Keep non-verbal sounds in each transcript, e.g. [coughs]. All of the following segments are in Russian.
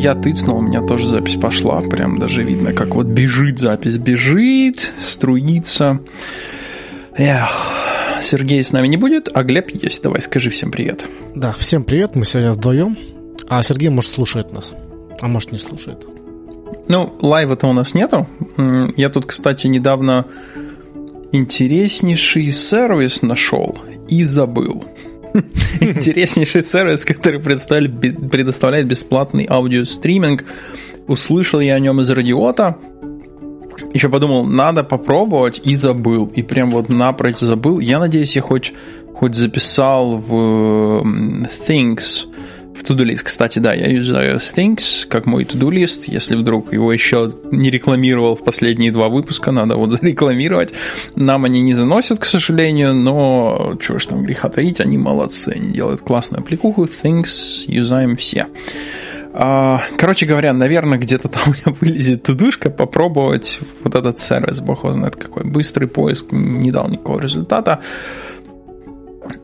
я тыцнул, у меня тоже запись пошла. Прям даже видно, как вот бежит запись, бежит, струится. Эх, Сергей с нами не будет, а Глеб есть. Давай, скажи всем привет. Да, всем привет, мы сегодня вдвоем. А Сергей, может, слушает нас, а может, не слушает. Ну, лайва-то у нас нету. Я тут, кстати, недавно интереснейший сервис нашел и забыл. Интереснейший сервис, который предоставляет бесплатный аудиостриминг. Услышал я о нем из радиота. Еще подумал, надо попробовать, и забыл. И прям вот напрочь забыл. Я надеюсь, я хоть, хоть записал в Things в to-do list. Кстати, да, я юзаю Things как мой to-do list. Если вдруг его еще не рекламировал в последние два выпуска, надо вот [laughs] зарекламировать. Нам они не заносят, к сожалению, но чего ж там греха таить, они молодцы. Они делают классную аппликуху. Things юзаем все. А, короче говоря, наверное, где-то там у меня вылезет тудушка попробовать вот этот сервис, бог его знает какой. Быстрый поиск не дал никакого результата.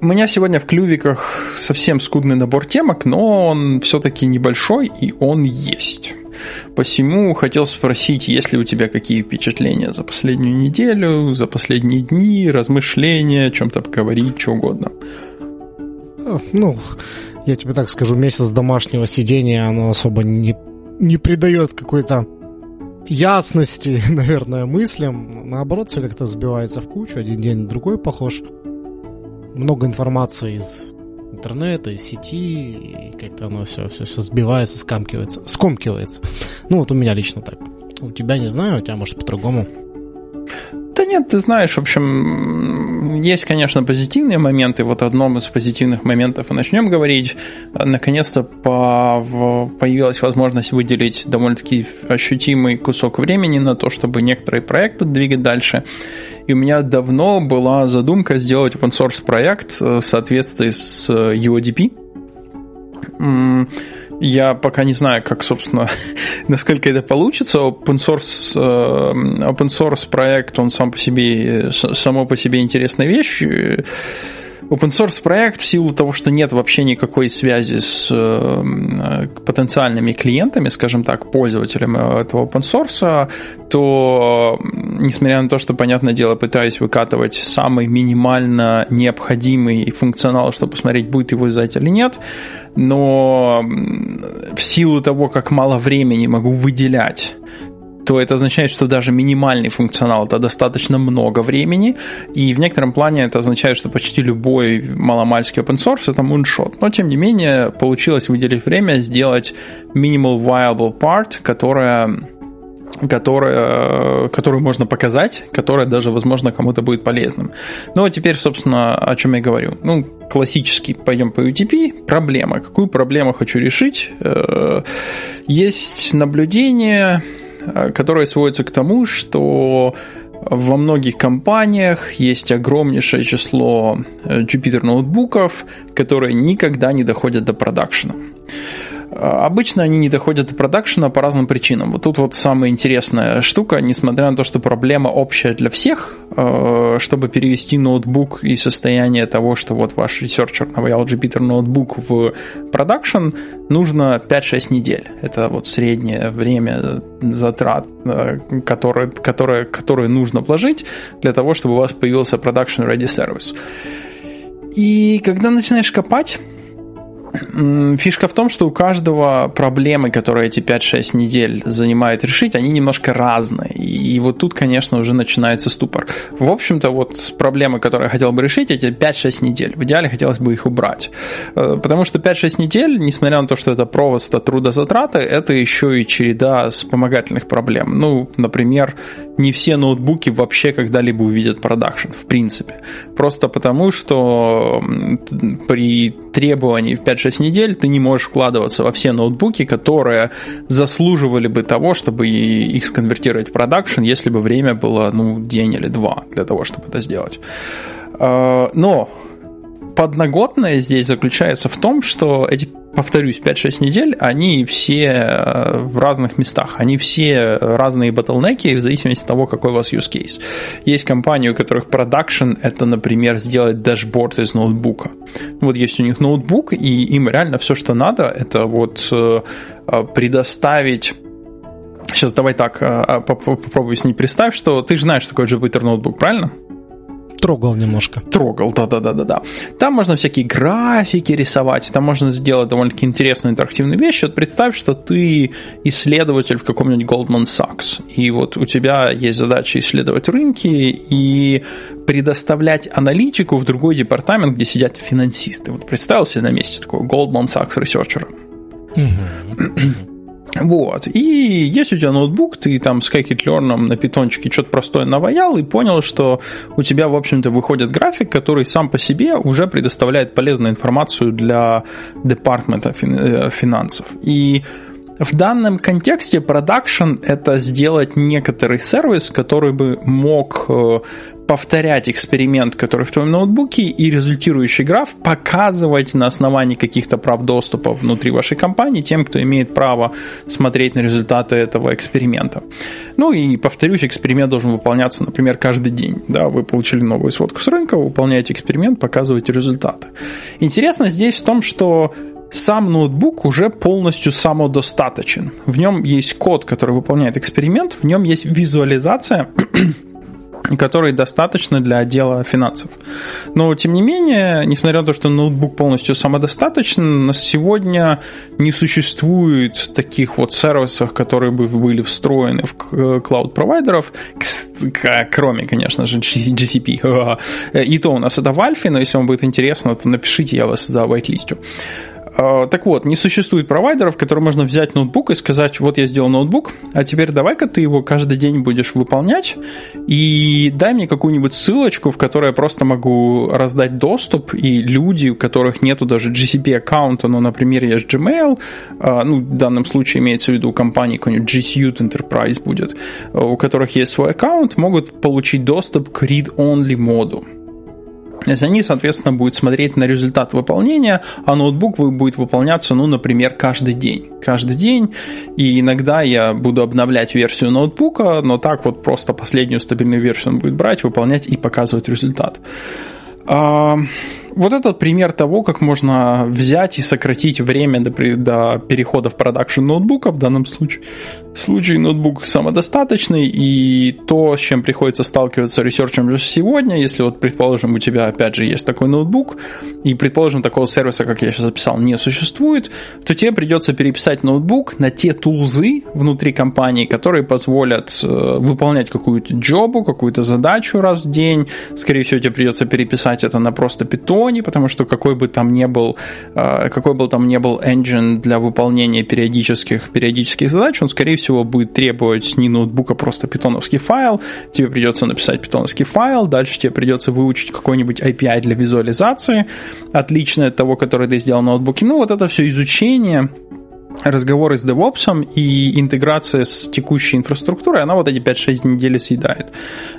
У меня сегодня в клювиках совсем скудный набор темок, но он все-таки небольшой и он есть. Посему хотел спросить, есть ли у тебя какие впечатления за последнюю неделю, за последние дни, размышления, о чем-то поговорить, что угодно. Ну, я тебе так скажу, месяц домашнего сидения, оно особо не, не придает какой-то ясности, [laughs] наверное, мыслям. Наоборот, все как-то сбивается в кучу, один день другой похож много информации из интернета, из сети, и как-то оно все, все, все сбивается, скамкивается, скомкивается. Ну, вот у меня лично так. У тебя не знаю, у тебя, может, по-другому. Да нет, ты знаешь, в общем, есть, конечно, позитивные моменты. Вот одном из позитивных моментов и начнем говорить. Наконец-то по, появилась возможность выделить довольно-таки ощутимый кусок времени на то, чтобы некоторые проекты двигать дальше. И у меня давно была задумка сделать open source проект в соответствии с UODP. Я пока не знаю, как, собственно, [laughs] насколько это получится. Open source, э, open source проект, он сам по себе, само по себе интересная вещь. Open source проект в силу того, что нет вообще никакой связи с э, потенциальными клиентами, скажем так, пользователями этого open source, то, несмотря на то, что, понятное дело, пытаюсь выкатывать самый минимально необходимый функционал, чтобы посмотреть, будет его взять или нет, но в силу того, как мало времени могу выделять то это означает, что даже минимальный функционал это достаточно много времени, и в некотором плане это означает, что почти любой маломальский open source это муншот. Но тем не менее получилось выделить время сделать minimal viable part, которая которая, которую можно показать, которая даже, возможно, кому-то будет полезным. Ну, а теперь, собственно, о чем я говорю. Ну, классический, пойдем по UTP, проблема. Какую проблему хочу решить? Э, есть наблюдение, Э, которая сводится к тому, что во многих компаниях есть огромнейшее число э, Jupyter ноутбуков, которые никогда не доходят до продакшена. А, обычно они не доходят до продакшена по разным причинам. Вот тут вот самая интересная штука, несмотря на то, что проблема общая для всех, э, чтобы перевести ноутбук и состояние того, что вот ваш researcher наваял Jupyter ноутбук в продакшн, нужно 5-6 недель. Это вот среднее время затрат, э, которые, которые, которые нужно вложить для того, чтобы у вас появился production ready service. И когда начинаешь копать, Фишка в том, что у каждого проблемы, которые эти 5-6 недель занимает решить, они немножко разные. И вот тут, конечно, уже начинается ступор. В общем-то, вот проблемы, которые я хотел бы решить, эти 5-6 недель. В идеале хотелось бы их убрать. Э, потому что 5-6 недель, несмотря на то, что это просто трудозатраты, это еще и череда вспомогательных проблем. Ну, например, не все ноутбуки вообще когда-либо увидят продакшн, в принципе. Просто потому, что при требовании в 5-6 недель ты не можешь вкладываться во все ноутбуки, которые заслуживали бы того, чтобы их сконвертировать в продакшн, если бы время было ну, день или два для того, чтобы это сделать. А, но подноготное здесь заключается в том, что эти повторюсь, 5-6 недель, они все э, в разных местах, они все разные ботлнеки в зависимости от того, какой у вас use case. Есть компании, у которых production это, например, сделать дашборд из ноутбука. Вот есть у них ноутбук, и им реально все, что надо, это вот э, предоставить Сейчас давай так, попробуй с ней представь, что ты же знаешь, что такое Jupyter ноутбук, правильно? Трогал немножко. Трогал, да-да-да-да-да. Там можно всякие графики рисовать, там можно сделать довольно-таки интересную интерактивную вещь. Вот представь, что ты исследователь в каком-нибудь Goldman Sachs, и вот у тебя есть задача исследовать рынки и предоставлять аналитику в другой департамент, где сидят финансисты. Вот представил себе на месте такого Goldman Sachs ресерчера. Вот. И если у тебя ноутбук, ты там с scikit-learn на питончике что-то простое наваял и понял, что у тебя, в общем-то, выходит график, который сам по себе уже предоставляет полезную информацию для департамента э, финансов. И в данном контексте продакшн – это сделать некоторый сервис, который бы мог э, повторять эксперимент, который в твоем ноутбуке, и результирующий граф показывать на основании каких-то прав доступа внутри вашей компании тем, кто имеет право смотреть на результаты этого эксперимента. Ну и, повторюсь, эксперимент должен выполняться, например, каждый день. Да, вы получили новую сводку с рынка, выполняете эксперимент, показываете результаты. Интересно здесь в том, что сам ноутбук уже полностью самодостаточен. В нем есть код, который выполняет эксперимент, в нем есть визуализация [clears throat] которой достаточно для отдела финансов. Но, тем не менее, несмотря на то, что ноутбук полностью самодостаточен, на сегодня не существует таких вот сервисов, которые бы были встроены в клауд-провайдеров, кроме, конечно же, GCP. [laughs] И то у нас это в альфе, но если вам будет интересно, то напишите, я вас за whitelistю. А, так вот, не существует провайдеров, которые можно взять ноутбук и сказать, вот я сделал ноутбук, а теперь давай-ка ты его каждый день будешь выполнять, и дай мне какую-нибудь ссылочку, в которой я просто могу раздать доступ, и люди, у которых нету даже GCP аккаунта, но, например, есть Gmail, а, ну, в данном случае имеется в виду компания какой-нибудь G Suite Enterprise будет, у которых есть свой аккаунт, могут получить доступ к read-only моду. То есть они, соответственно, будут смотреть на результат выполнения, а ноутбук будет выполняться, ну, например, каждый день. Каждый день. И иногда я буду обновлять версию ноутбука, но так вот просто последнюю стабильную версию он будет брать, выполнять и показывать результат. А, вот этот пример того, как можно взять и сократить время до, до перехода в продакшн ноутбука в данном случае. Случае ноутбук самодостаточный, и то, с чем приходится сталкиваться researcher ам сегодня, если вот, предположим, у тебя, опять же, есть такой ноутбук, и, предположим, такого сервиса, как я сейчас записал, не существует, то тебе придется переписать ноутбук на те tool зы внутри компании, которые позволят э, выполнять какую-то job у, какую-то задачу раз в день. Скорее всего, тебе придется переписать это на просто питоне, потому что какой бы там ни был, э, какой бы там ни был engine для выполнения периодических, периодических задач, он, скорее всего, всего, будет требовать не ноутбука, а просто питоновский файл. Тебе придется написать питоновский файл, дальше тебе придется выучить какой-нибудь API для визуализации, отличное от того, который ты сделал на ноутбуке. Ну, вот это все изучение, разговоры с DevOps и интеграция с текущей инфраструктурой, она вот эти 5-6 недель съедает.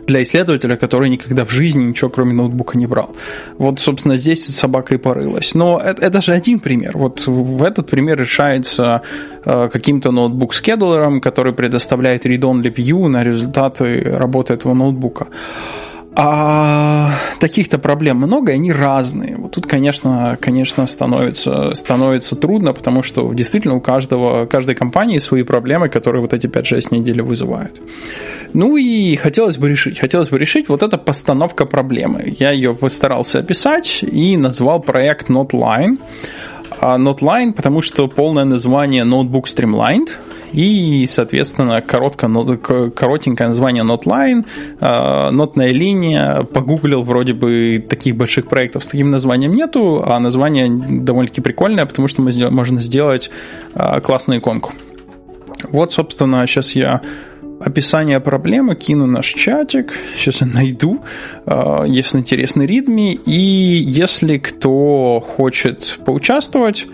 Для исследователя, который никогда в жизни ничего кроме ноутбука не брал. Вот, собственно, здесь собака и порылась. Но это, это же один пример. Вот в этот пример решается э, каким-то ноутбук-скедулером, который предоставляет read-only view на результаты работы этого ноутбука. А таких-то проблем много, и они разные. Вот тут, конечно, конечно становится, становится трудно, потому что действительно у каждого, каждой компании свои проблемы, которые вот эти 5-6 недель вызывают. Ну и хотелось бы решить, хотелось бы решить вот эта постановка проблемы. Я ее постарался описать и назвал проект Notline. А Notline, потому что полное название Notebook Streamlined, и, соответственно, коротко, коротенькое название Notline, а, нотная линия, погуглил, вроде бы таких больших проектов с таким названием нету, а название довольно-таки прикольное, потому что можно сделать а, классную иконку. Вот, собственно, сейчас я описание проблемы кину наш чатик. Сейчас я найду, а, если интересный ритми. И если кто хочет поучаствовать,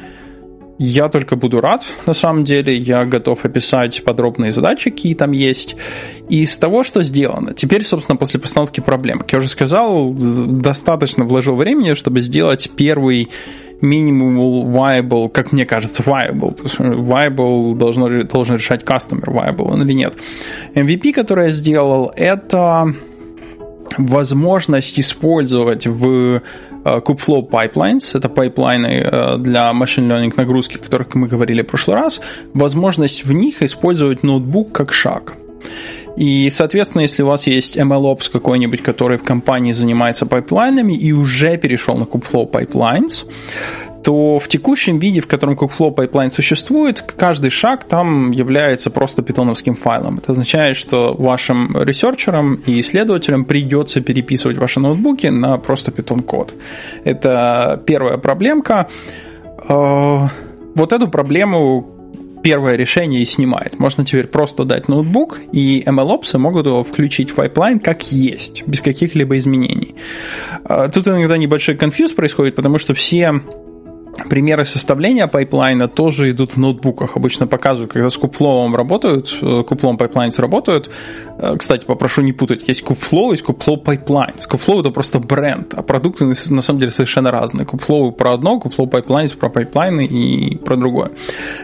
я только буду рад, на самом деле. Я готов описать подробные задачи, какие там есть. И из того, что сделано. Теперь, собственно, после постановки проблем. Как я уже сказал, достаточно вложил времени, чтобы сделать первый minimal viable, как мне кажется, viable. Viable должно, должен решать customer, viable он или нет. MVP, который я сделал, это возможность использовать в Kubeflow Pipelines, это пайплайны э, для machine learning нагрузки, о которых мы говорили в прошлый раз, возможность в них использовать ноутбук как шаг. И, соответственно, если у вас есть MLOps какой-нибудь, который в компании занимается пайплайнами и уже перешел на Kubeflow Pipelines, то в текущем виде, в котором Kubeflow Pipeline существует, каждый шаг там является просто питоновским файлом. Это означает, что вашим researcher ам и исследователям придется переписывать ваши ноутбуки на просто Python код. Это первая проблемка. Э, вот эту проблему первое решение и снимает. Можно теперь просто дать ноутбук, и MLOps могут его включить в пайплайн как есть, без каких-либо изменений. Э, тут иногда небольшой confuse происходит, потому что все Примеры составления пайплайна тоже идут в ноутбуках. Обычно показывают, когда с Kubeflow работают, э, Kubeflow Pipelines работают. Э, кстати, попрошу не путать. Есть Kubeflow, есть Kubeflow Pipelines. Kubeflow это просто бренд, а продукты на самом деле совершенно разные. Kubeflow про одно, Kubeflow Pipelines про пайплайны и про другое.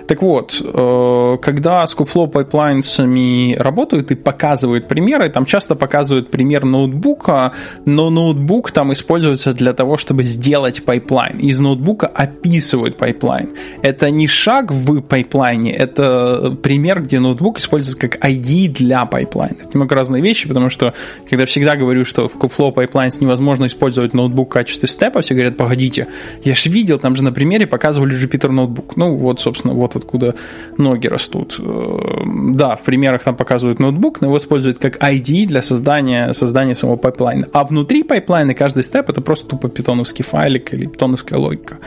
Так вот, э, когда с Kubeflow Pipelines ами работают и показывают примеры, там часто показывают пример ноутбука, но ноутбук там используется для того, чтобы сделать пайплайн. Из ноутбука описывают пайплайн. Это не шаг в пайплайне, это пример, где ноутбук используется как IDE для пайплайна. Это немного разные вещи, потому что, когда всегда говорю, что в Kubeflow Pipelines невозможно использовать ноутбук в качестве step а, все говорят, погодите, я же видел, там же на примере показывали Jupyter ноутбук. Ну, вот, собственно, вот откуда ноги растут. Э, да, в примерах там показывают ноутбук, но его используют как IDE для создания, создания самого пайплайна. А внутри пайплайна каждый step это просто тупо питоновский файлик или питоновская логика.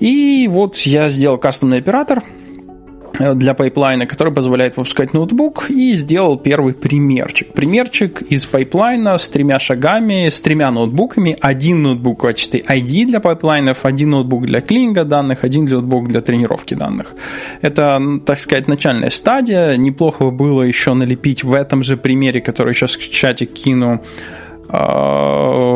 И вот я сделал кастомный оператор э, для пайплайна, который позволяет запускать ноутбук, и сделал первый примерчик. Примерчик из пайплайна с тремя шагами, с тремя ноутбуками. Один ноутбук в качестве IDE для пайплайнов, один ноутбук для клининга данных, один ноутбук для тренировки данных. Это, так сказать, начальная стадия. Неплохо было еще налепить в этом же примере, который сейчас в чате кину, а,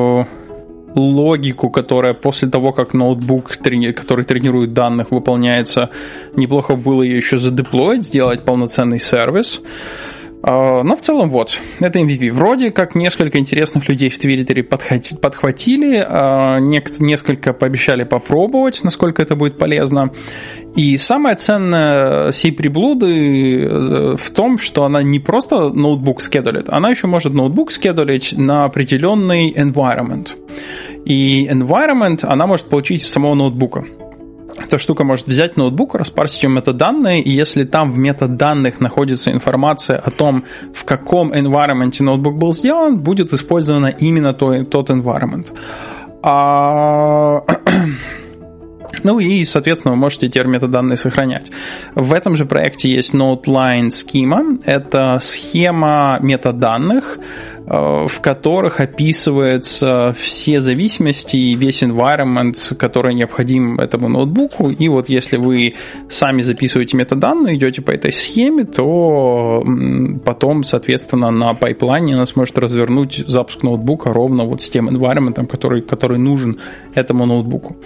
логику, которая после того, как ноутбук, который тренирует данных, выполняется, неплохо было ее еще задеплоить, сделать полноценный сервис. А, но в целом вот, это MVP. Вроде как несколько интересных людей в Твиттере подхватили, а, несколько пообещали попробовать, насколько это будет полезно. И самое ценное сей приблуды э, в том, что она не просто ноутбук скедулит, она еще может ноутбук скедулить на определенный environment. И environment она может получить из самого ноутбука. Эта штука может взять ноутбук, распарсить его метаданные, и если там в метаданных находится информация о том, в каком environment ноутбук был сделан, будет использована именно тот environment. А [clears throat] Ну и, соответственно, вы можете теперь метаданные сохранять. В этом же проекте есть NodeLine Schema. Это схема метаданных, э, в которых описываются все зависимости и весь environment, который необходим этому ноутбуку. И вот если вы сами записываете метаданные, идете по этой схеме, то потом, соответственно, на пайплайне она сможет развернуть запуск ноутбука ровно вот с тем environment, который, который нужен этому ноутбуку.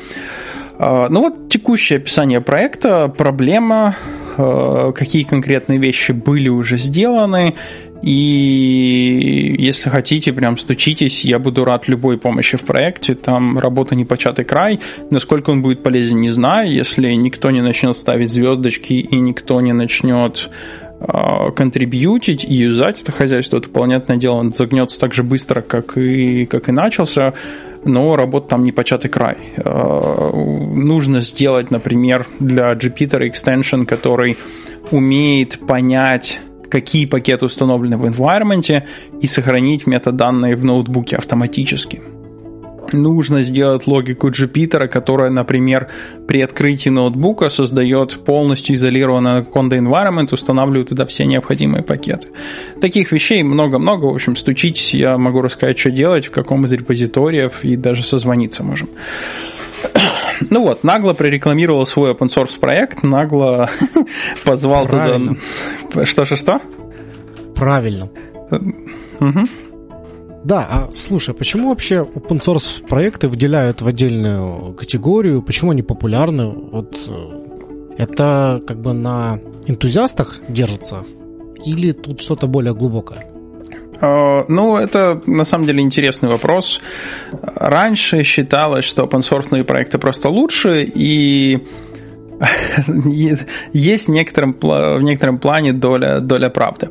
Ну вот текущее описание проекта, проблема, а, какие конкретные вещи были уже сделаны, и если хотите, прям стучитесь, я буду рад любой помощи в проекте. Там работа не початый край. Насколько он будет полезен, не знаю. Если никто не начнет ставить звездочки и никто не начнет а, контрибьютить и юзать это хозяйство, то, понятное дело, он загнется так же быстро, как и, как и начался но работа там не початый край. Э, нужно сделать, например, для Jupyter extension, который умеет понять какие пакеты установлены в environment и сохранить метаданные в ноутбуке автоматически нужно сделать логику Jupyter, которая, например, при открытии ноутбука создает полностью изолированный Conda environment, устанавливает туда все необходимые пакеты. Таких вещей много-много. В общем, стучитесь, я могу рассказать, что делать, в каком из репозиториев, и даже созвониться можем. [coughs] Ну вот, нагло прорекламировал свой open source проект, нагло [laughs] позвал Правильно. туда... Что-что-что? Правильно. Угу. Да, а слушай, почему вообще open source проекты выделяют в отдельную категорию? Почему они популярны? Вот э, это как бы на энтузиастах держится? Или тут что-то более глубокое? А, ну, это на самом деле интересный вопрос. Раньше считалось, что open source проекты просто лучше, и есть в некотором, в некотором плане доля, доля правды.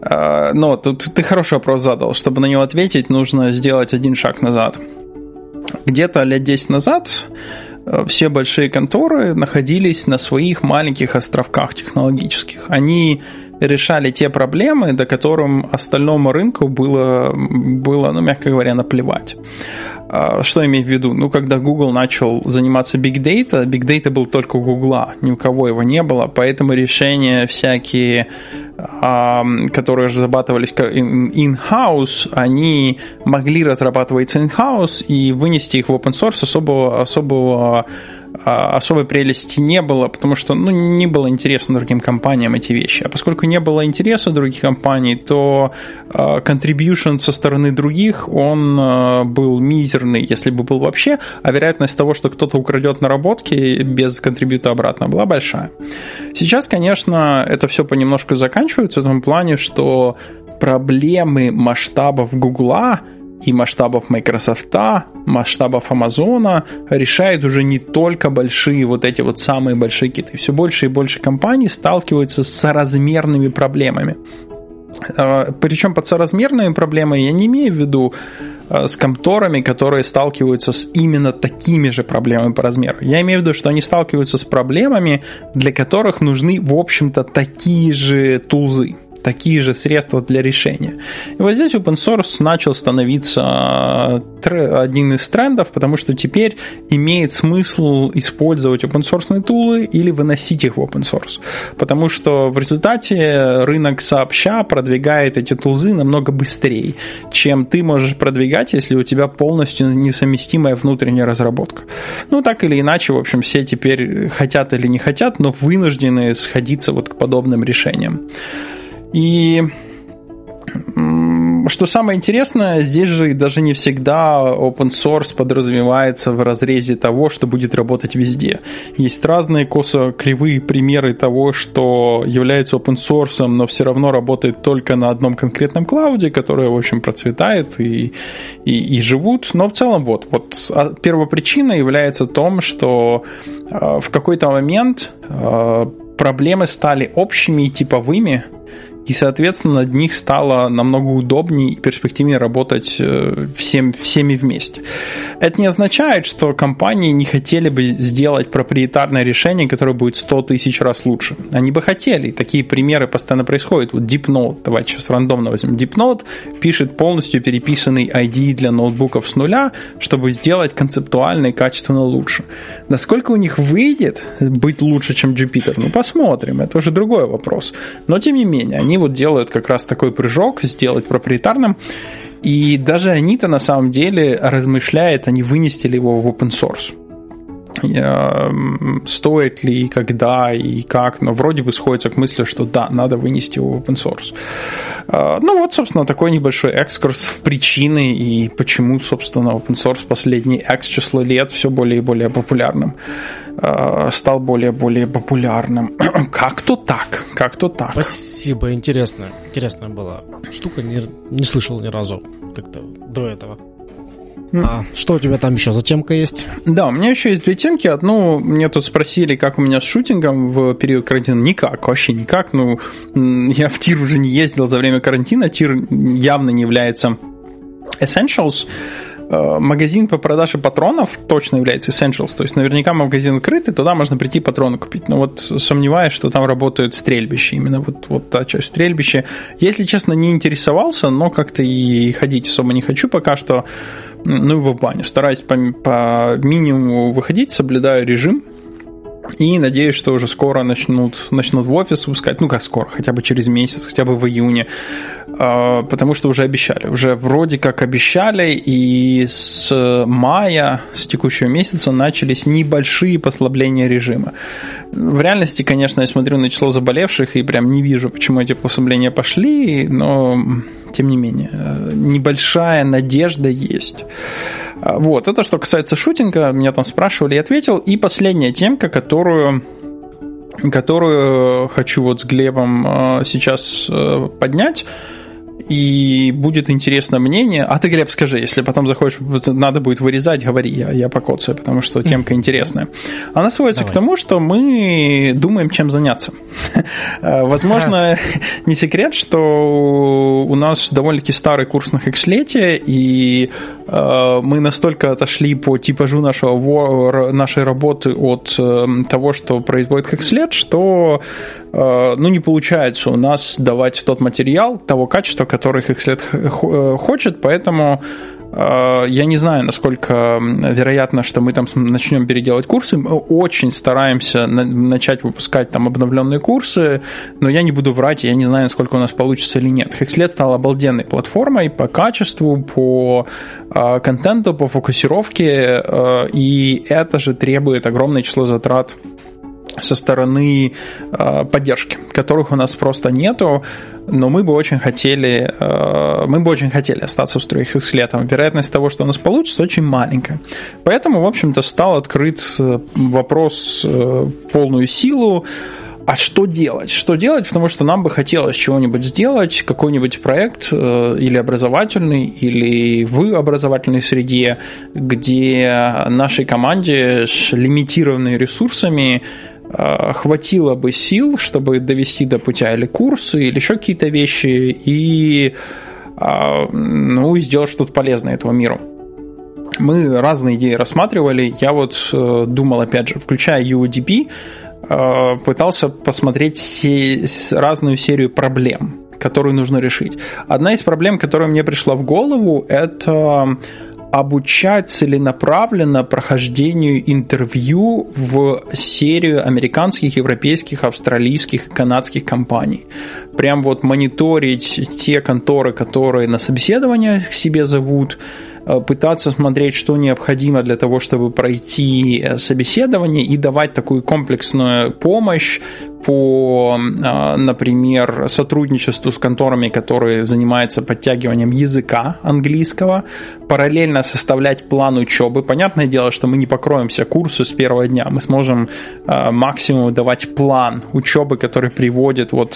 А, но тут ты хороший вопрос задал. Чтобы на него ответить, нужно сделать один шаг назад. Где-то лет 10 назад э, все большие конторы находились на своих маленьких островках технологических. Они решали те проблемы, до которым остальному рынку было, было ну, мягко говоря, наплевать. А, что имею в виду? Ну, когда Google начал заниматься Big Data, Big Data был только у Google, ни у кого его не было, поэтому решения всякие, которые разрабатывались in-house, они могли разрабатываться in-house и вынести их в open source особого, особого а, особой прелести не было, потому что ну, не было интересно другим компаниям эти вещи. А поскольку не было интереса других компаний, то uh, contribution со стороны других, он uh, был мизерный, если бы был вообще, а вероятность того, что кто-то украдет наработки без контрибьюта обратно, была большая. Сейчас, конечно, это все понемножку заканчивается в том плане, что проблемы масштабов Гугла – и масштабов Microsoft, масштабов Амазона решает уже не только большие, вот эти вот самые большие киты. Все больше и больше компаний сталкиваются с соразмерными проблемами. А, Причем под соразмерными проблемами я не имею в виду а, с конторами, которые сталкиваются с именно такими же проблемами по размеру. Я имею в виду, что они сталкиваются с проблемами, для которых нужны, в общем-то, такие же тулзы такие же средства для решения. И вот здесь open source начал становиться э, один из трендов, потому что теперь имеет смысл использовать open source тулы или выносить их в open source. Потому что в результате рынок сообща продвигает эти тулзы намного быстрее, чем ты можешь продвигать, если у тебя полностью несовместимая внутренняя разработка. Ну, так или иначе, в общем, все теперь хотят или не хотят, но вынуждены сходиться вот к подобным решениям. И что самое интересное, здесь же даже не всегда open source подразумевается в разрезе того, что будет работать везде. Есть разные косо-кривые примеры того, что является open source, но все равно работает только на одном конкретном клауде, который, в общем, процветает и, и, и живут. Но в целом вот, вот а первопричина является том, что э, в какой-то момент э, проблемы стали общими и типовыми, и, соответственно, над них стало намного удобнее и перспективнее работать э, всем, всеми вместе. Это не означает, что компании не хотели бы сделать проприетарное решение, которое будет 100 тысяч раз лучше. Они бы хотели, такие примеры постоянно происходят. Вот DeepNote, давайте сейчас рандомно возьмем. DeepNote пишет полностью переписанный ID для ноутбуков с нуля, чтобы сделать концептуально и качественно лучше. Насколько у них выйдет быть лучше, чем Jupyter? Ну, посмотрим, это уже другой вопрос. Но, тем не менее, они они вот делают как раз такой прыжок, сделать проприетарным. И даже они-то на самом деле размышляют, они вынести ли его в open source стоит ли, когда и как, но вроде бы сходится к мысли, что да, надо вынести его в open source. А, ну вот, собственно, такой небольшой экскурс в причины и почему, собственно, open source последний X число лет все более и более популярным а, стал более и более популярным. [clears throat] Как-то так, как-то так. Спасибо, интересно. Интересная была штука, не, не слышал ни разу как-то до этого. А что у тебя там еще за темка есть? Да, у меня еще есть две темки. Одну мне тут спросили, как у меня с шутингом в период карантина. Никак, вообще никак. Ну, я в тир уже не ездил за время карантина. Тир явно не является essentials э, магазин по продаже патронов точно является Essentials. То есть наверняка магазин открытый, туда можно прийти патроны купить. Но вот сомневаюсь, что там работают стрельбища. Именно вот, вот та часть стрельбища. Если честно, не интересовался, но как-то и ходить особо не хочу пока что ну, в баню. Стараюсь по, по минимуму выходить, соблюдаю режим, и надеюсь, что уже скоро начнут, начнут в офис выпускать, ну как скоро, хотя бы через месяц, хотя бы в июне, а, потому что уже обещали, уже вроде как обещали, и с мая, с текущего месяца начались небольшие послабления режима. В реальности, конечно, я смотрю на число заболевших и прям не вижу, почему эти послабления пошли, но тем не менее. Небольшая надежда есть. Вот, это что касается шутинга, меня там спрашивали, я ответил. И последняя темка, которую которую хочу вот с Глебом сейчас поднять, и будет интересно мнение. А ты, Глеб, скажи, если потом захочешь, надо будет вырезать, говори, я, я покоцаю, потому что темка [laughs] интересная. Она сводится Давай. к тому, что мы думаем, чем заняться. [laughs] Возможно, [laughs] не секрет, что у нас довольно-таки старый курс на хекслете, и э, мы настолько отошли по типажу нашего, нашей работы от э, того, что производит хекслет, что ну, не получается у нас давать тот материал того качества, который их след э, хочет, поэтому э, я не знаю, насколько вероятно, что мы там начнем переделать курсы. Мы очень стараемся начать выпускать там обновленные курсы, но я не буду врать, я не знаю, насколько у нас получится или нет. Хекслет стал обалденной платформой по качеству, по контенту, по фокусировке, и это же требует огромное число затрат со стороны э, поддержки, которых у нас просто нету, но мы бы очень хотели, э, мы бы очень хотели остаться в строих с летом. Вероятность того, что у нас получится, очень маленькая. Поэтому, в общем-то, стал открыт э, вопрос э, полную силу, а что делать? Что делать? Потому что нам бы хотелось чего-нибудь сделать, какой-нибудь проект э, или образовательный, или в образовательной среде, где нашей команде с лимитированными ресурсами хватило бы сил, чтобы довести до путя или курсы, или еще какие-то вещи, и а, ну, сделать что-то полезное этому миру. Мы разные идеи рассматривали. Я вот э, думал, опять же, включая UDP, э, пытался посмотреть разную серию проблем, которые нужно решить. Одна из проблем, которая мне пришла в голову, это обучать целенаправленно прохождению интервью в серию американских, европейских, австралийских канадских компаний. Прям вот мониторить те конторы, которые на собеседование к себе зовут, Э, пытаться смотреть, что необходимо для того, чтобы пройти э, собеседование и давать такую комплексную помощь по, э, например, сотрудничеству с конторами, которые занимаются подтягиванием языка английского, параллельно составлять план учебы. Понятное дело, что мы не покроем все курсы с первого дня, мы сможем максимум давать план учебы, который приводит вот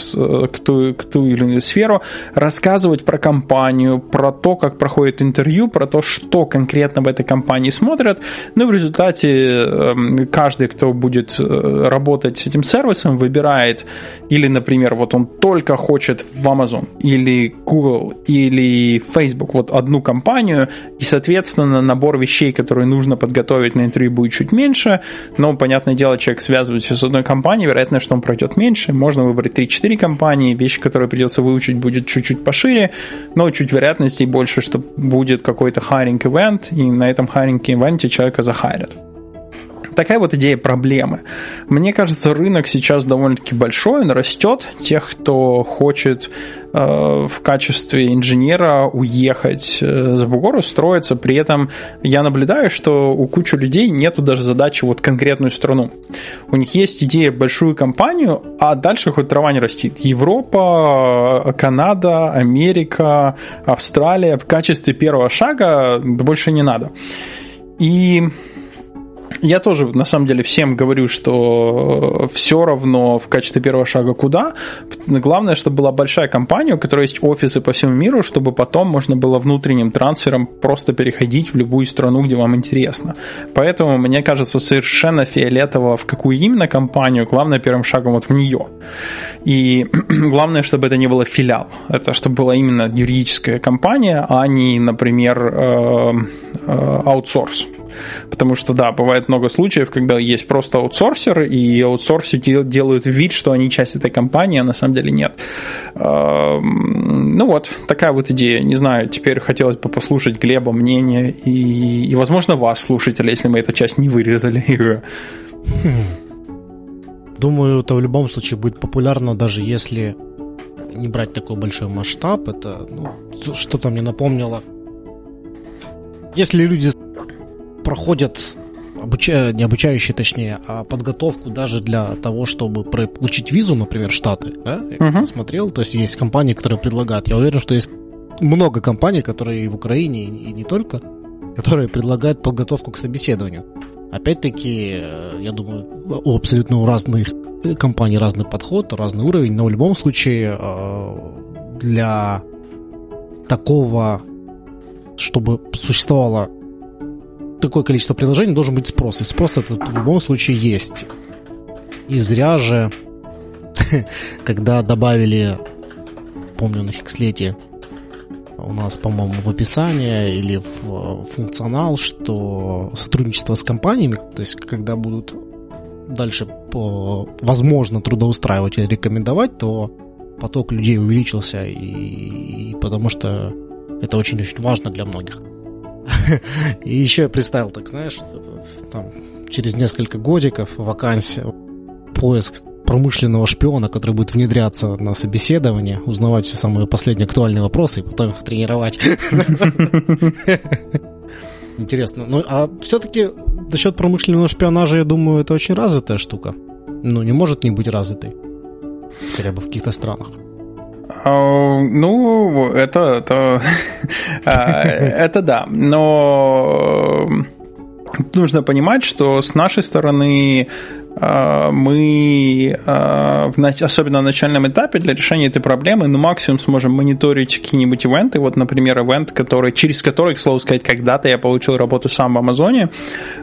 к ту, к ту или иную сферу, рассказывать про компанию, про то, как проходит интервью, про то, то, что конкретно в этой компании смотрят. Ну, в результате эм, каждый, кто будет э, работать с этим сервисом, выбирает или, например, вот он только хочет в Amazon или Google или Facebook вот одну компанию, и, соответственно, набор вещей, которые нужно подготовить на интервью, будет чуть меньше, но, понятное дело, человек связывается с одной компанией, вероятно, что он пройдет меньше, можно выбрать 3-4 компании, вещи, которые придется выучить, будет чуть-чуть пошире, но чуть вероятностей больше, что будет какой-то hiring event, и на этом hiring event е человека за hire ят. Такая вот идея проблемы. Мне кажется, рынок сейчас довольно-таки большой, он растет. Тех, кто хочет э, в качестве инженера уехать э, за бугор, устроиться. При этом я наблюдаю, что у кучи людей нету даже задачи вот конкретную страну. У них есть идея большую компанию, а дальше хоть трава не растит. Европа, Канада, Америка, Австралия в качестве первого шага больше не надо. И я тоже, на самом деле, всем говорю, что все равно в качестве первого шага куда. Главное, чтобы была большая компания, у которой есть офисы по всему миру, чтобы потом можно было внутренним трансфером просто переходить в любую страну, где вам интересно. Поэтому, мне кажется, совершенно фиолетово, в какую именно компанию, главное первым шагом вот в нее. И [clears throat] главное, чтобы это не было филиал. Это чтобы была именно юридическая компания, а не, например, э, э, аутсорс. Потому что, да, бывает много случаев, когда есть просто аутсорсеры, и аутсорсеры делают вид, что они часть этой компании, а на самом деле нет. Ну вот, такая вот идея. Не знаю, теперь хотелось бы послушать Глеба мнение и, и возможно, вас, слушателя, если мы эту часть не вырезали. [laughs] Хм. Думаю, это в любом случае будет популярно, даже если не брать такой большой масштаб. Это ну, что-то мне напомнило. Если люди проходят обуча... не обучающие, точнее, а подготовку даже для того, чтобы получить визу, например, в Штаты, да? Я uh-huh. смотрел, то есть есть компании, которые предлагают. Я уверен, что есть много компаний, которые и в Украине, и не только, которые предлагают подготовку к собеседованию. Опять-таки, э, я думаю, у абсолютно разных компаний разный подход, разный уровень, но в любом случае э, для такого, чтобы существовало такое количество приложений, должен быть спрос. И спрос этот в любом случае есть. И зря же, [laughs] когда добавили, помню, на Хикслете у нас, по-моему, в описании или в функционал, что сотрудничество с компаниями, то есть когда будут дальше по, возможно трудоустраивать или рекомендовать, то поток людей увеличился, и, и потому что это очень-очень важно для многих. [laughs] И еще я представил, так знаешь, там, через несколько годиков вакансия, поиск промышленного шпиона, который будет внедряться на собеседование, узнавать все самые последние актуальные вопросы и потом их тренировать. [laughs] Интересно. Ну, а все-таки насчет промышленного шпионажа, я думаю, это очень развитая штука. Ну, не может не быть развитой. Хотя бы в каких-то странах. А, ну, это, это, а, [laughs] это да. Но нужно понимать, что с нашей стороны а, мы, а, особенно на начальном этапе, для решения этой проблемы, ну, максимум сможем мониторить какие-нибудь ивенты. Вот, например, ивент, который, через который, к слову сказать, когда-то я получил работу сам в Амазоне.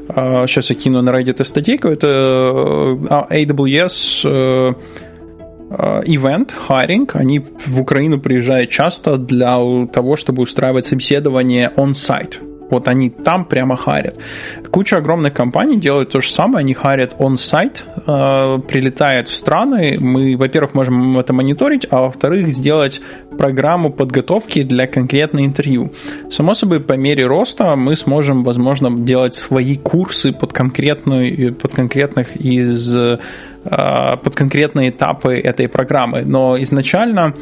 Сейчас а, я кину на Reddit статейку. Это AWS event, hiring, они в Украину приезжают часто для того, чтобы устраивать собеседование on-site. Вот они там прямо харят. Куча огромных компаний делают то же самое, они харят он-сайт, э, прилетают в страны, мы, во-первых, можем это мониторить, а во-вторых, сделать программу подготовки для конкретного интервью. Само собой, по мере роста мы сможем, возможно, делать свои курсы под, конкретную, под конкретных из э, под конкретные этапы этой программы. Но изначально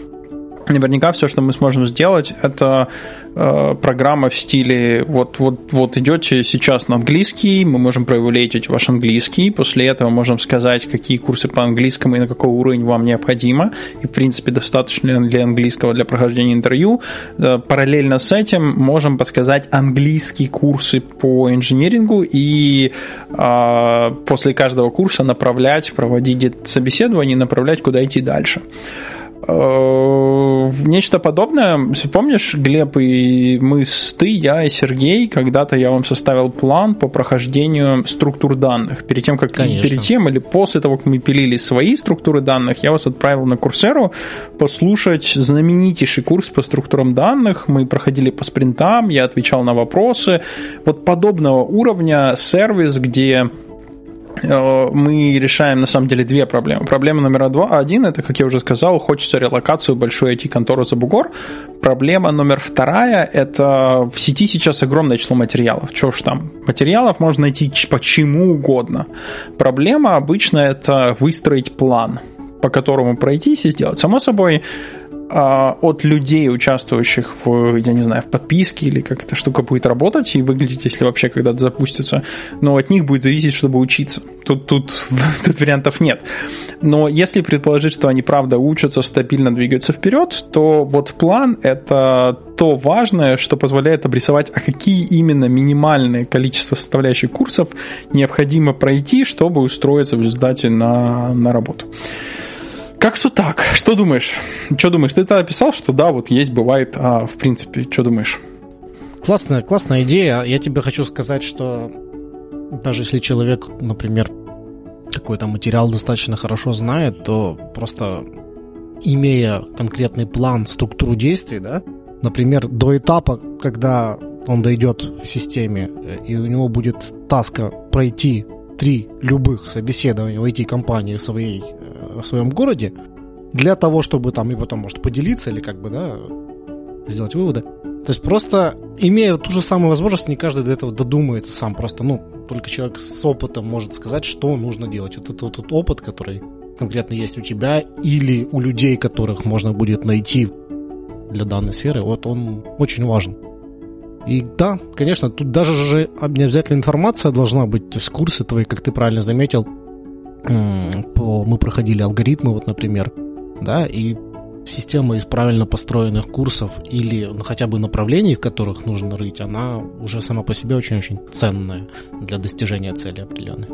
Наверняка все, что мы сможем сделать, это э, программа в стиле вот, вот, вот идете сейчас на английский, мы можем проэволейтить ваш английский, после этого можем сказать, какие курсы по английскому и на какой уровень вам необходимо, и в принципе достаточно ли английского для прохождения интервью. Э, параллельно с этим можем подсказать английские курсы по инжинирингу и э, после каждого курса направлять, проводить собеседование направлять, куда идти дальше. Э, нечто подобное. Помнишь, Глеб, и мы с ты, я и Сергей, когда-то я вам составил план по прохождению структур данных. Перед тем, как Конечно. перед тем или после того, как мы пилили свои структуры данных, я вас отправил на Курсеру послушать знаменитейший курс по структурам данных. Мы проходили по спринтам, я отвечал на вопросы. Вот подобного уровня сервис, где мы решаем на самом деле две проблемы. Проблема номер два, один, это, как я уже сказал, хочется релокацию большой IT-конторы за бугор. Проблема номер вторая, это в сети сейчас огромное число материалов. Чего ж там? Материалов можно найти почему угодно. Проблема обычно это выстроить план по которому пройтись и сделать. Само собой, от людей, участвующих в, я не знаю, в подписке или как эта штука будет работать и выглядеть, если вообще когда-то запустится, но от них будет зависеть, чтобы учиться. Тут, тут, [laughs] тут вариантов нет. Но если предположить, что они правда учатся, стабильно двигаются вперед, то вот план — это то важное, что позволяет обрисовать, а какие именно минимальное количество составляющих курсов необходимо пройти, чтобы устроиться в результате на, на работу. Как что так? Что думаешь? Что думаешь? Ты это описал, что да, вот есть, бывает, а в принципе, что думаешь? Классная, классная идея. Я тебе хочу сказать, что даже если человек, например, какой-то материал достаточно хорошо знает, то просто имея конкретный план, структуру действий, да, например, до этапа, когда он дойдет в системе, и у него будет таска пройти три любых собеседования в IT-компании своей в своем городе для того, чтобы там и потом, может, поделиться или как бы, да, сделать выводы. То есть просто, имея ту же самую возможность, не каждый до этого додумается сам. Просто, ну, только человек с опытом может сказать, что нужно делать. Вот этот вот опыт, который конкретно есть у тебя или у людей, которых можно будет найти для данной сферы, вот он очень важен. И да, конечно, тут даже же не обязательно информация должна быть, то есть курсы твои, как ты правильно заметил, по, мы проходили алгоритмы, вот, например, да, и система из правильно построенных курсов или ну, хотя бы направлений, в которых нужно рыть, она уже сама по себе очень-очень ценная для достижения цели определенной.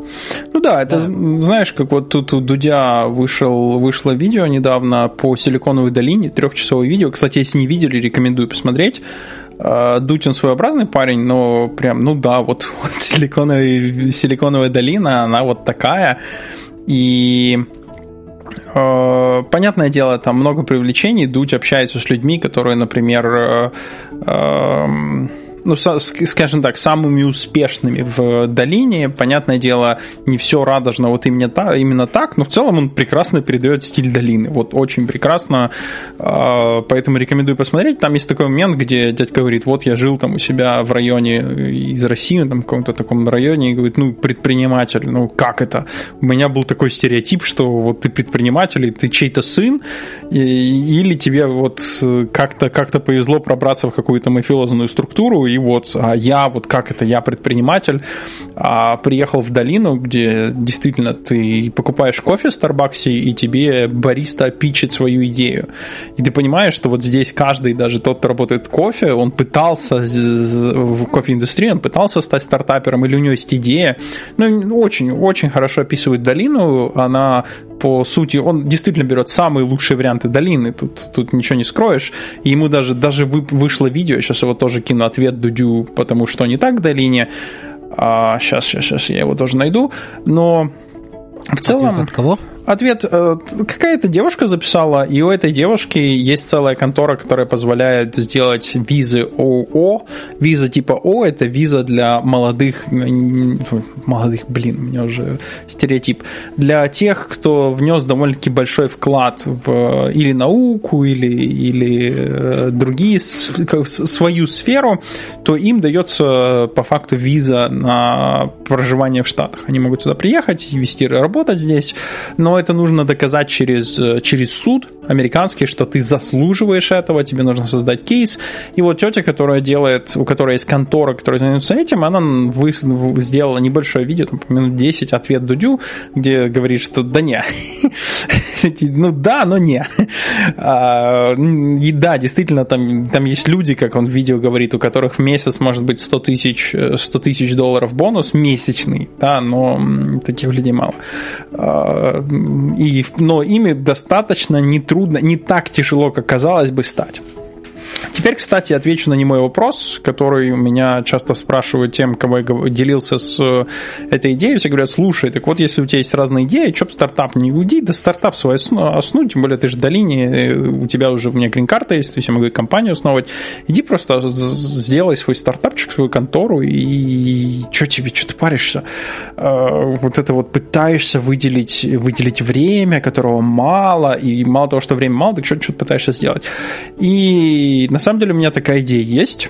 Ну да, это да. знаешь, как вот тут у Дудя вышел, вышло видео недавно по Силиконовой долине, трехчасовое видео. Кстати, если не видели, рекомендую посмотреть. А, Дутин своеобразный парень, но прям, ну да, вот, [laughs] вот силиконовая, силиконовая долина, она вот такая. И э, понятное дело, там много привлечений. Дудь общается с людьми, которые, например, э, э, ну, скажем так, самыми успешными в долине. Понятное дело, не все радужно вот именно, та, именно так, но в целом он прекрасно передает стиль долины. Вот очень прекрасно, а, поэтому рекомендую посмотреть. Там есть такой момент, где дядька говорит, вот я жил там у себя в районе из России, там в каком-то таком районе, и говорит, ну, предприниматель, ну, как это? У меня был такой стереотип, что вот ты предприниматель, и ты чей-то сын, или тебе вот как-то как повезло пробраться в какую-то мафиозную структуру, и вот а я, вот как это, я предприниматель, а, приехал в долину, где действительно ты покупаешь кофе в Старбаксе, и тебе бариста пичет свою идею. И ты понимаешь, что вот здесь каждый, даже тот, кто работает в кофе, он пытался в кофе-индустрии, он пытался стать стартапером, или у него есть идея. Ну, очень, очень хорошо описывает долину, она по сути, он действительно берет самые лучшие варианты долины, тут, тут ничего не скроешь. И ему даже, даже вы, вышло видео, сейчас его тоже кину ответ Дудю, потому что не так в долине. А, сейчас, сейчас, сейчас я его тоже найду. Но в целом... Ответ от кого? Ответ. Э, какая-то девушка записала, и у этой девушки есть целая контора, которая позволяет сделать визы ОО. Виза типа О – это виза для молодых, молодых, блин, у меня уже стереотип, для тех, кто внес довольно-таки большой вклад в или науку, или, или э, другие, свою сферу, то им дается по факту виза на проживание в Штатах. Они могут сюда приехать, вести работать здесь, но это нужно доказать через, э, через суд американский, что ты заслуживаешь этого, тебе нужно создать кейс. И вот тетя, которая делает, у которой есть контора, которая занимается этим, она вы, сделала небольшое видео, там, минут 10, ответ Дудю, где говорит, что да не. [laughs] ну да, но не. А, и да, действительно, там, там есть люди, как он в видео говорит, у которых в месяц может быть 100 тысяч 100 тысяч долларов бонус месячный, да, но таких людей мало. И, но ими достаточно нетрудно, не так тяжело, как казалось бы, стать. Теперь, кстати, отвечу на немой вопрос, который меня часто спрашивают тем, кого я делился с э, этой идеей. Все говорят, слушай, так вот, если у тебя есть разные идеи, что бы стартап не уйди, да стартап свой основной, тем более ты же в долине, э, у тебя уже у меня грин-карта есть, то есть я могу компанию основывать. Иди просто сделай свой стартапчик, свою контору, и что тебе, что ты паришься? Э, вот это вот пытаешься выделить, выделить время, которого мало, и мало того, что время мало, так что-то пытаешься сделать. И на самом деле у меня такая идея есть.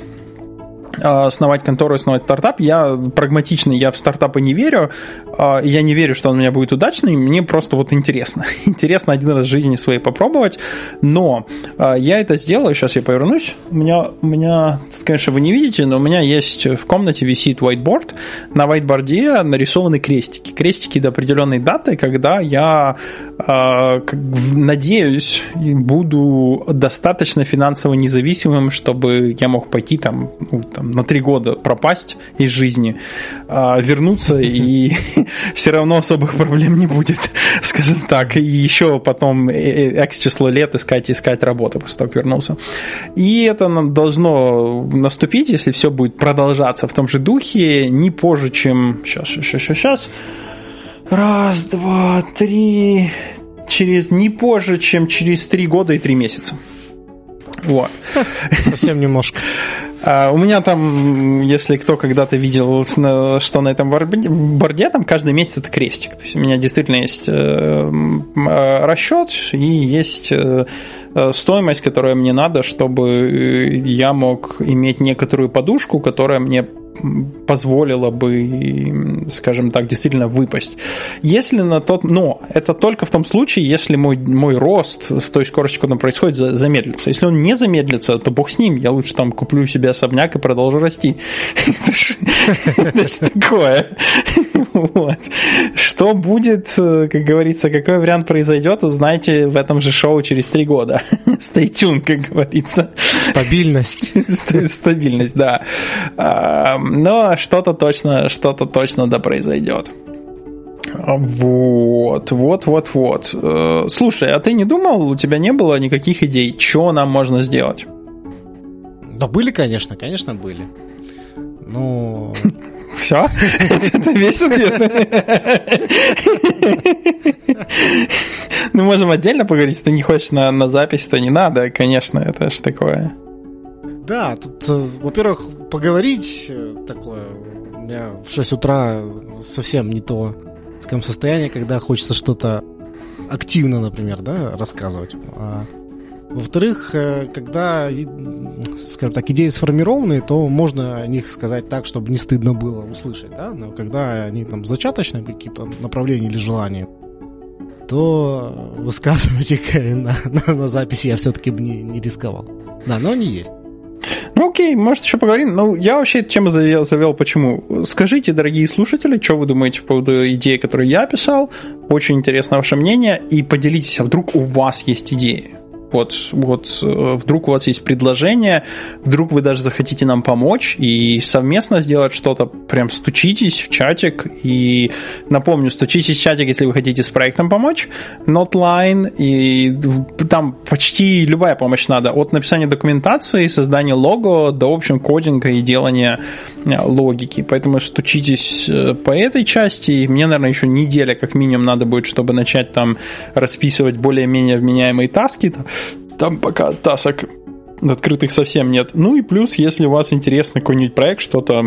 А, основать контору, основать стартап. Я прагматичный, я в стартапы не верю. А, я не верю, что он у меня будет удачный. Мне просто вот интересно. [laughs] Интересно один раз в жизни своей попробовать. Но а, я это сделаю. Сейчас я повернусь. У меня, у меня, конечно, вы не видите, но у меня есть в комнате висит whiteboard. На whiteboard нарисованы крестики. Крестики до определенной даты, когда я надеюсь, буду достаточно финансово независимым, чтобы я мог пойти там, ну, там на три года пропасть из жизни, а вернуться [laughs] и [laughs] все равно особых проблем не будет, [laughs] скажем так. И еще потом X число лет искать искать работу после того, как вернулся. И это должно наступить, если все будет продолжаться в том же духе, не позже, чем... Сейчас, сейчас, сейчас, сейчас. Раз, два, три... Через не позже, чем через три года и три месяца. Вот. Совсем немножко. А, у меня там, если кто когда-то видел, что на этом борде, там каждый месяц это крестик. То есть у меня действительно есть э, э, расчет и есть э, стоимость, которая мне надо, чтобы я мог иметь некоторую подушку, которая мне позволило бы, скажем так, действительно выпасть. Если на тот, но это только в том случае, если мой, мой рост в той скорости, когда он происходит, замедлится. Если он не замедлится, то бог с ним, я лучше там куплю себе особняк и продолжу расти. Это же такое. Что будет, как говорится, какой вариант произойдет, узнаете в этом же шоу через три года. Stay tuned, как говорится. Стабильность. Стабильность, да. Но что-то точно, что-то точно да произойдет. Вот, вот, вот, вот. Э, слушай, а ты не думал, у тебя не было никаких идей, что нам можно сделать? Да были, конечно, конечно, были. Ну... Все? Это весь ответ? Ну, можем отдельно поговорить, если ты не хочешь на, на запись, то не надо, конечно, это ж такое. Да, тут, э, во-первых, поговорить э, такое, у меня в 6 утра совсем не то скажем, состояние, когда хочется что-то активно, например, да, рассказывать. А, во-вторых, э, когда, скажем так, идеи сформированы, то можно о них сказать так, чтобы не стыдно было услышать, да, но когда они там зачаточные какие-то направления или желания, то высказывать их на, на, на записи я все-таки бы не, не рисковал. Да, но они есть. Ну окей, может еще поговорим. Ну, я вообще тему завел, завел почему. Скажите, дорогие слушатели, что вы думаете по поводу идеи, которую я писал. Очень интересно ваше мнение. И поделитесь, а вдруг у вас есть идеи. Вот, вот э, вдруг у вас есть предложение, вдруг вы даже захотите нам помочь и совместно сделать что-то, прям стучитесь в чатик. И напомню, стучитесь в чатик, если вы хотите с проектом помочь. Notline, и там почти любая помощь надо. От написания документации, создания лого до, в общем, кодинга и делания э, логики. Поэтому стучитесь э, по этой части. Мне, наверное, еще неделя как минимум надо будет, чтобы начать там расписывать более-менее вменяемые таски. Там пока тасок открытых совсем нет. Ну и плюс, если у вас интересный какой-нибудь проект, что-то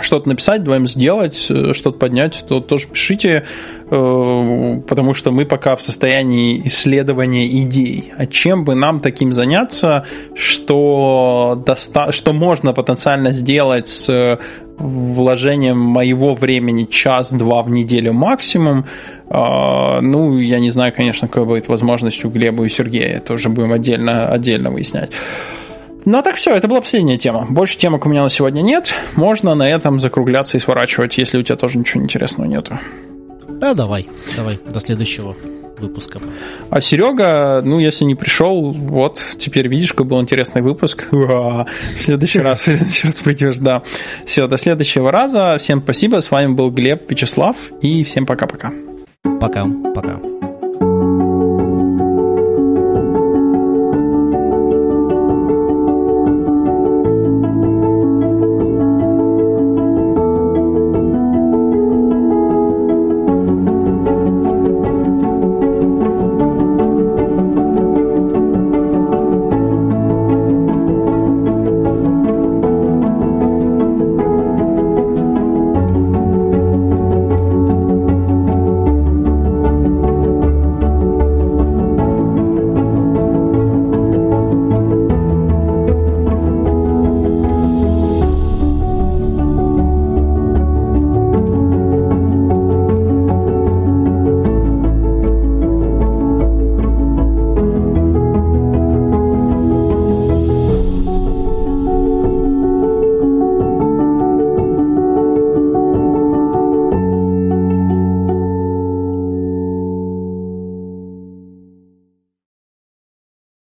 что-то написать, вдвоем сделать, э, что-то поднять, то тоже пишите, э, потому что мы пока в состоянии исследования идей. А чем бы нам таким заняться, что, доста- что можно потенциально сделать с вложением моего времени час-два в неделю максимум. А, ну, я не знаю, конечно, какая будет возможность у Глеба и Сергея. Это уже будем отдельно, отдельно выяснять. Ну, а так все, это была последняя тема. Больше темок у меня на сегодня нет. Можно на этом закругляться и сворачивать, если у тебя тоже ничего интересного нету. Да, давай, давай, до следующего выпуска. А Серега, ну, если не пришел, вот, теперь видишь, какой был интересный выпуск. В следующий раз, в следующий раз придешь, да. Все, до следующего раза. Всем спасибо. С вами был Глеб Вячеслав. И всем пока-пока. Пока. Пока.